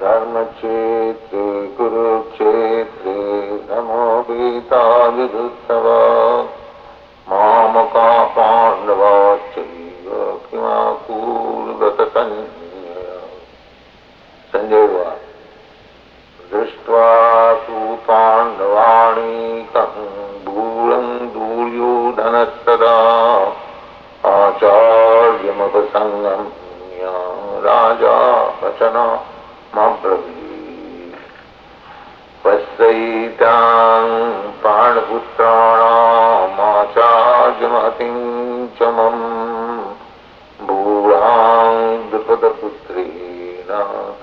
धर्मक्षेत्रे नमो समोपीतायुधुत्सव मामका प्राणपुत्राणामाचार्यमहतिं च मम भूरां द्रुपदपुत्रेण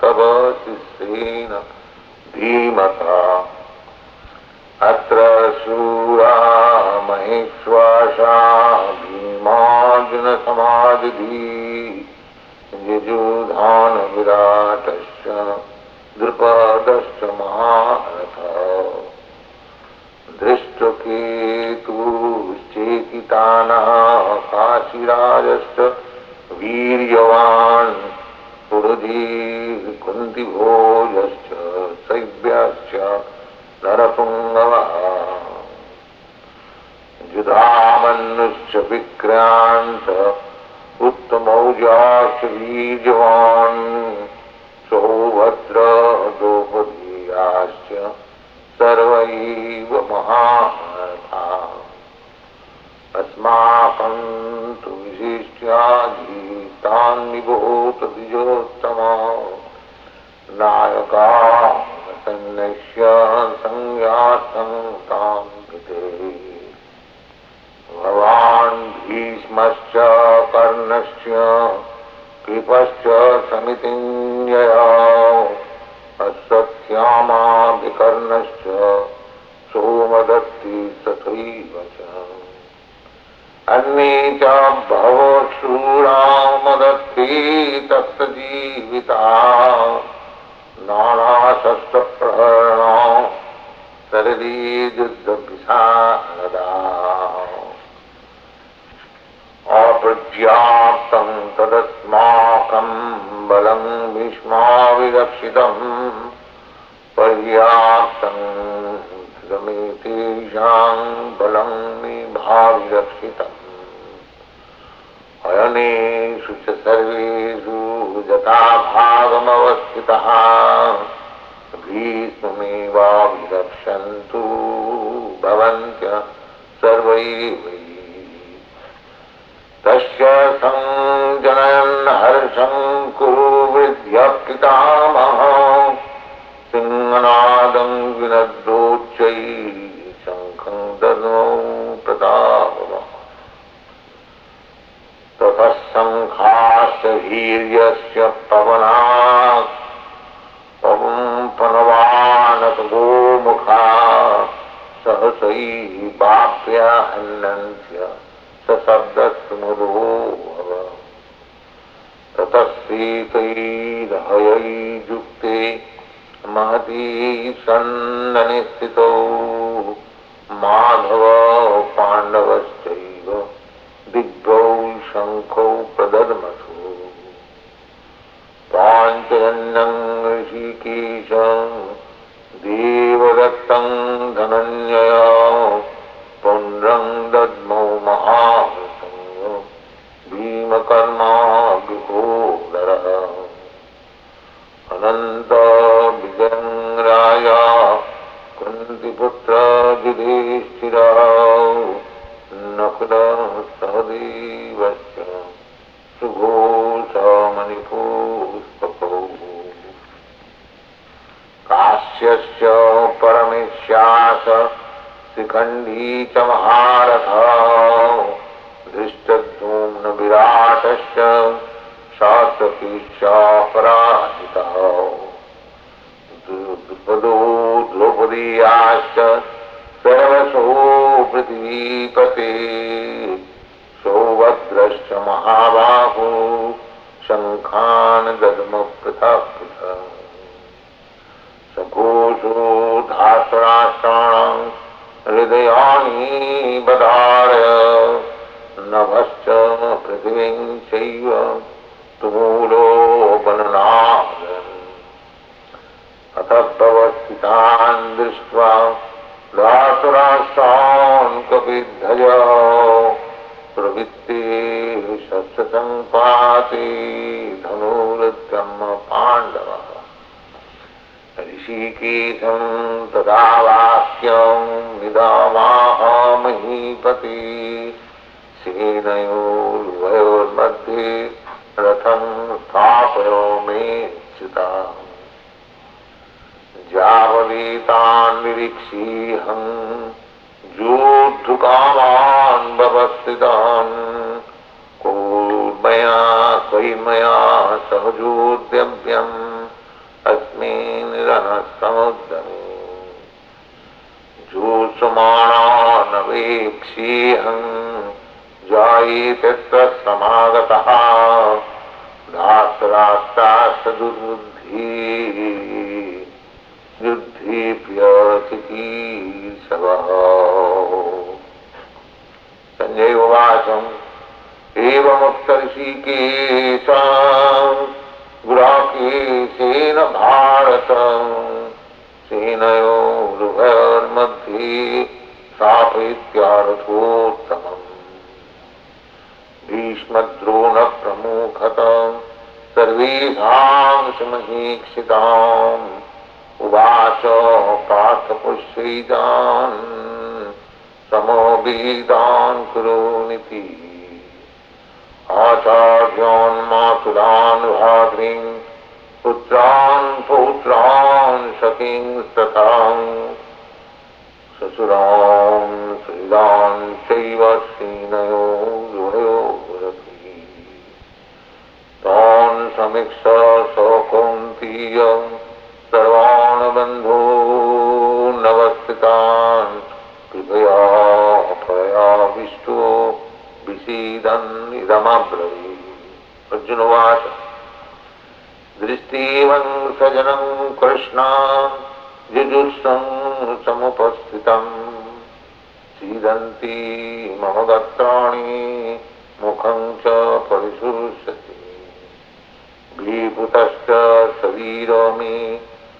तव शिष्येन धीमता। अत्र शूरा महेश्वासा भीमार्जुनसमाधिधी यजुधान विराटश्च द्रुपदश्च महारथ। दृष्टकेतुश्चेकितानः काशीराजश्च वीर्यवान् पुरुधीर्कुन्तिभोजश्च शैव्यश्च नरपुङ्गवः जुधामन्नुश्च विक्रान्त उत्तमौजाश्च वीर्यवान् सौभद्र द्रौपदीयाश्च द्विजोत्तमा नायका सन्नश्य संज्ञातं तां भवान् भीष्मश्च कर्णश्च कृपश्च समितिञ्जया असत्यामाभिकर्णश्च सोमदत्ति तथैव च। अन्ये च बहवो शूरामदत्ति तत्सजीविता नानाशस्त्रप्रहरणा सरलीयुद्धविशारदा अप्रज्याप्तं तदस्माकं बलं भीष्माविरक्षितम् पर्याप्तं गमेतेषां बलं मे भाविरक्षितम् अयनेषु च सर्वेषु यथा भागमवस्थितः भीष्ममेवाभिरक्षन्तु भवन्त्य सर्वैव तस्य सञ्जनयन् हर्षं कुरु वृद्ध्यपितामह सिंहनादं विनद्रोच्चै ततस्सीतैर्हयैर्युक्ते महती स्थितौ माधव पाण्डवश्चैव दिग्भौ शङ्खौ प्रदद्मसु। पाञ्चजन्यं ऋषिकेश देवदत्तं शिखण्डी च महारथ धृष्टधूम्न विराटश्च शास्त्रकीशापराजितः द्रुपदो द्रौपदीयाश्च सर्वसो पृथ्वीपते सौभद्रश्च महाबाहो शङ्खान् दद्म पृथक् पृथक् सघोषो धासराष्ट्राणाम् हृदयाणि बधार नभश्च पृथिवीं चैव तुमूलो बननाद अथ तव स्थितान् दृष्ट्वा रासुराष्ट्रान् कपिद्धय प्रवृत्ति शस्त्रसम्पाति धनुर्ब्रह्म पाण्डवः ऋषिकेशम् तदा वाक्यम् निदामाह महीपति सेनयोर्वयोर्मध्ये रथं स्थापयो मे च्युता जावलीतान् निरीक्षीहम् जोद्धुकामान् व्यवस्थितान् कोर्मया स्वयमया सहजोद्यव्यम् अस्मिन् रणसमुद्रमे जोषमाणानवेक्षीहम् जायेत्यत्र समागतः धातराष्ट्रास्तदुर्बुद्धिः युद्धेभ्यचिकीर्षवः संजय उवाचम् एवमुक्तऋषिकेश गुडाकेशेन भारत सेनयोरुभयोर्मध्ये स्थापयित्यारथोत्तमम् भीष्मद्रोणप्रमुखत सर्वेषां सुमहीक्षिताम् उवाच पार्थपुष्यैतान् समोबीतान् कुरुनिति आचार्यान् मातुलान् भाद्रीन् पुत्रान् पौत्रान् सखींस्तथाम् ससुरान् श्रीलान् चैव श्रीनयो गुणयो रथी तान् समीक्ष सकुन्तीयम् सर्वान् बन्धो नवस्थितान् कृपया अपया विष्टो विषीदन् इदमब्रवी अर्जुनवाच दृष्टिवन् सजनं कृष्णा जुजुत्सं समुपस्थितम् सीदन्ति मम गत्राणि मुखं च परिशुष्यति भीभूतश्च शरीरो मे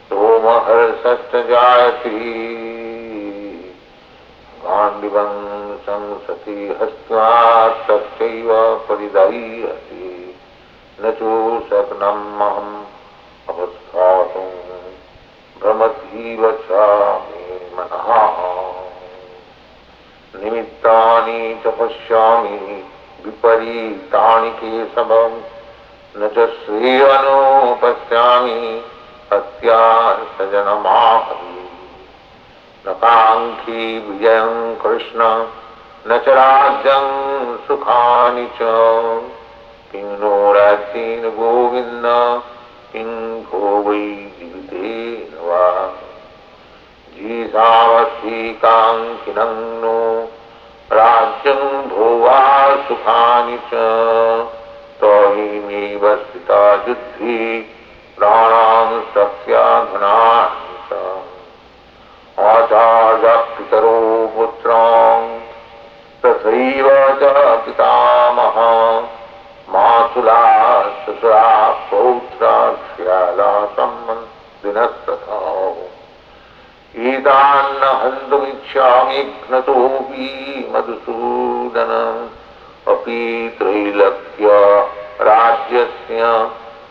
सोमहर्षश्च जायति। गाण्डिवं संसति तच्चैव परिदह्यति न चोशक्नम् अहम् अवस्थातुं भ्रमतीव च मे मनः। निमित्तानि च पश्यामि, विपरीतानि केशवम् न च श्रेयनो पश्यामि हत्या न काङ्क्षी विजयं कृष्ण, न च राज्यं सुखानि च। किं नो राज्येन को वै जीवितेन वा जीसावस्तीकाङ्क्षिणं नो राज्यं भोवा सुखानि च। तौहिमेव स्थिता युद्धि सम्बन्धिनस्तथा एतान्न हन्तुमिच्छामि मधुसूदन। अपि त्रैलक्य राज्यस्य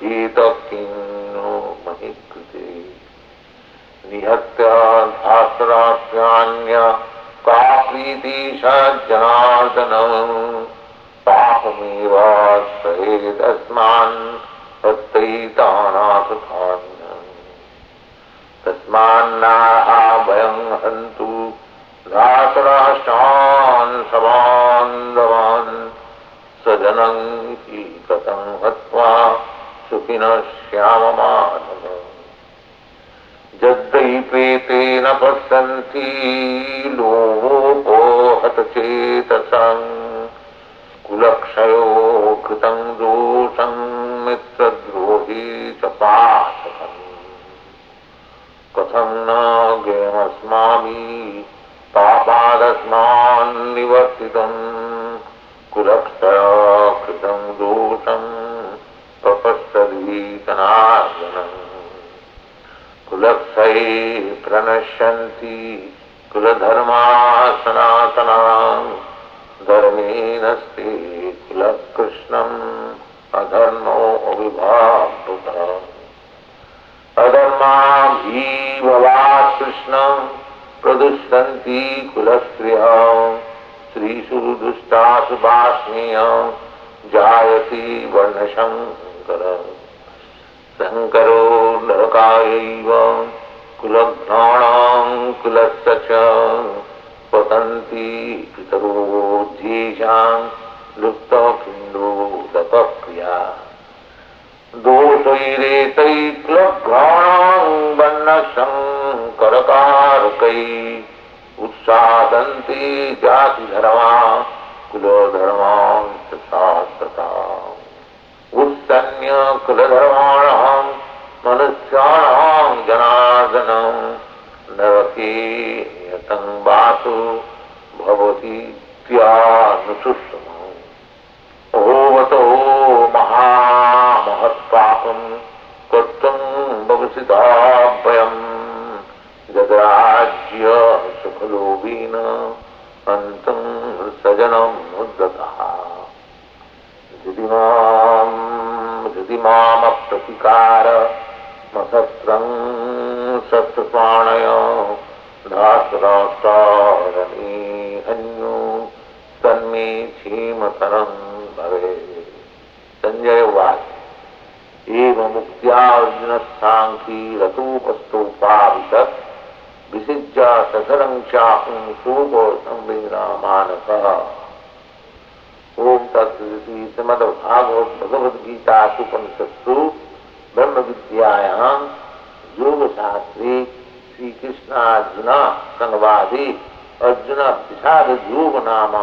एतत्किन्नो महि कृते का प्रीतिश जनार्दन पापमेव तस्मान्नाः वयं हन्तु। धातराष्ट्रान् सबान्धवान् सजनं कथं हत्वा सुखिनः यद्दैपेते न पश्यन्ति लोभो कुलक्षया कृतं दोषं कुलक्षये प्रणश्यन्ति कुलधर्मा सनातना धर्मेणस्ति कुलकृष्णम् अधर्मो अविभावृत अधर्मा भीभवात् कृष्णम् प्रदुष्यन्ति कुलस्त्रियः स्त्रीषु दुष्टासु वास्मीय जायति वर्णशङ्कर शङ्करो नरकायैव कुलघ्नाणां कुलस्य च पतन्ति पितरोज्येषां लुप्तखिण्डो दपक्रिया दोषैरेतैक्लघ्राणां वर्णशङ्करकारकै सादन्ति ज्याः धर्माः कुलो धर्मात् तथा तथा उत्सन्याः कुलो धर्माः बलचार्हं जनाः यतं वासु भवती क्रिया นุ त्सुत्तमः पवतो महामहत्त्वात् तत्त्वं भोगसुताभ्यम् जगराज्य सुखलोभीन अन्तं सजनम् उद्गतः हृदि माम् हृदि मामप्रतिकार मसत्रं शस्त्रपाणय धातराष्टारणीहन्यो तन्मे क्षीमतरं भवे। संजय उवाच। एव मुक्त्यार्जुनस्साङ्खी रतोपस्तोपाविशत् विसिज्य सधरं चाहुं संवेदनामानसः। ओम तत्सदिति श्रीमद्भागवत भगवद्गीता उपनिषत्सु ब्रह्म विद्यायां योग शास्त्रे श्री कृष्णार्जुन संवादे अर्जुन विषाद योग नाम